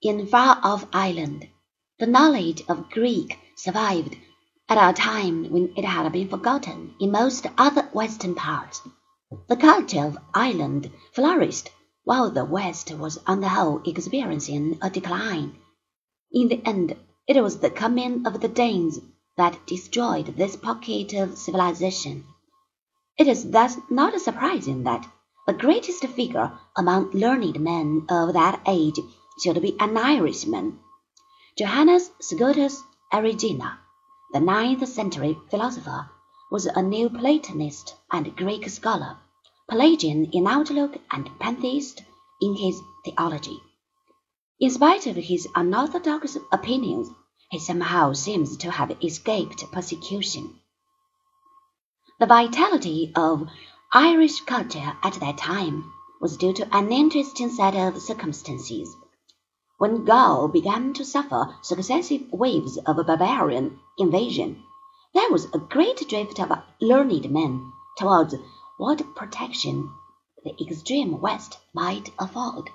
In far off Ireland, the knowledge of Greek survived at a time when it had been forgotten in most other western parts. The culture of Ireland flourished while the West was on the whole experiencing a decline. In the end, it was the coming of the Danes that destroyed this pocket of civilization. It is thus not surprising that the greatest figure among learned men of that age should be an Irishman. Johannes Scotus Erigena, the ninth century philosopher, was a Neoplatonist and Greek scholar. Pelagian in outlook and pantheist in his theology. In spite of his unorthodox opinions, he somehow seems to have escaped persecution. The vitality of Irish culture at that time was due to an interesting set of circumstances. When Gaul began to suffer successive waves of barbarian invasion, there was a great drift of learned men towards what protection the extreme West might afford.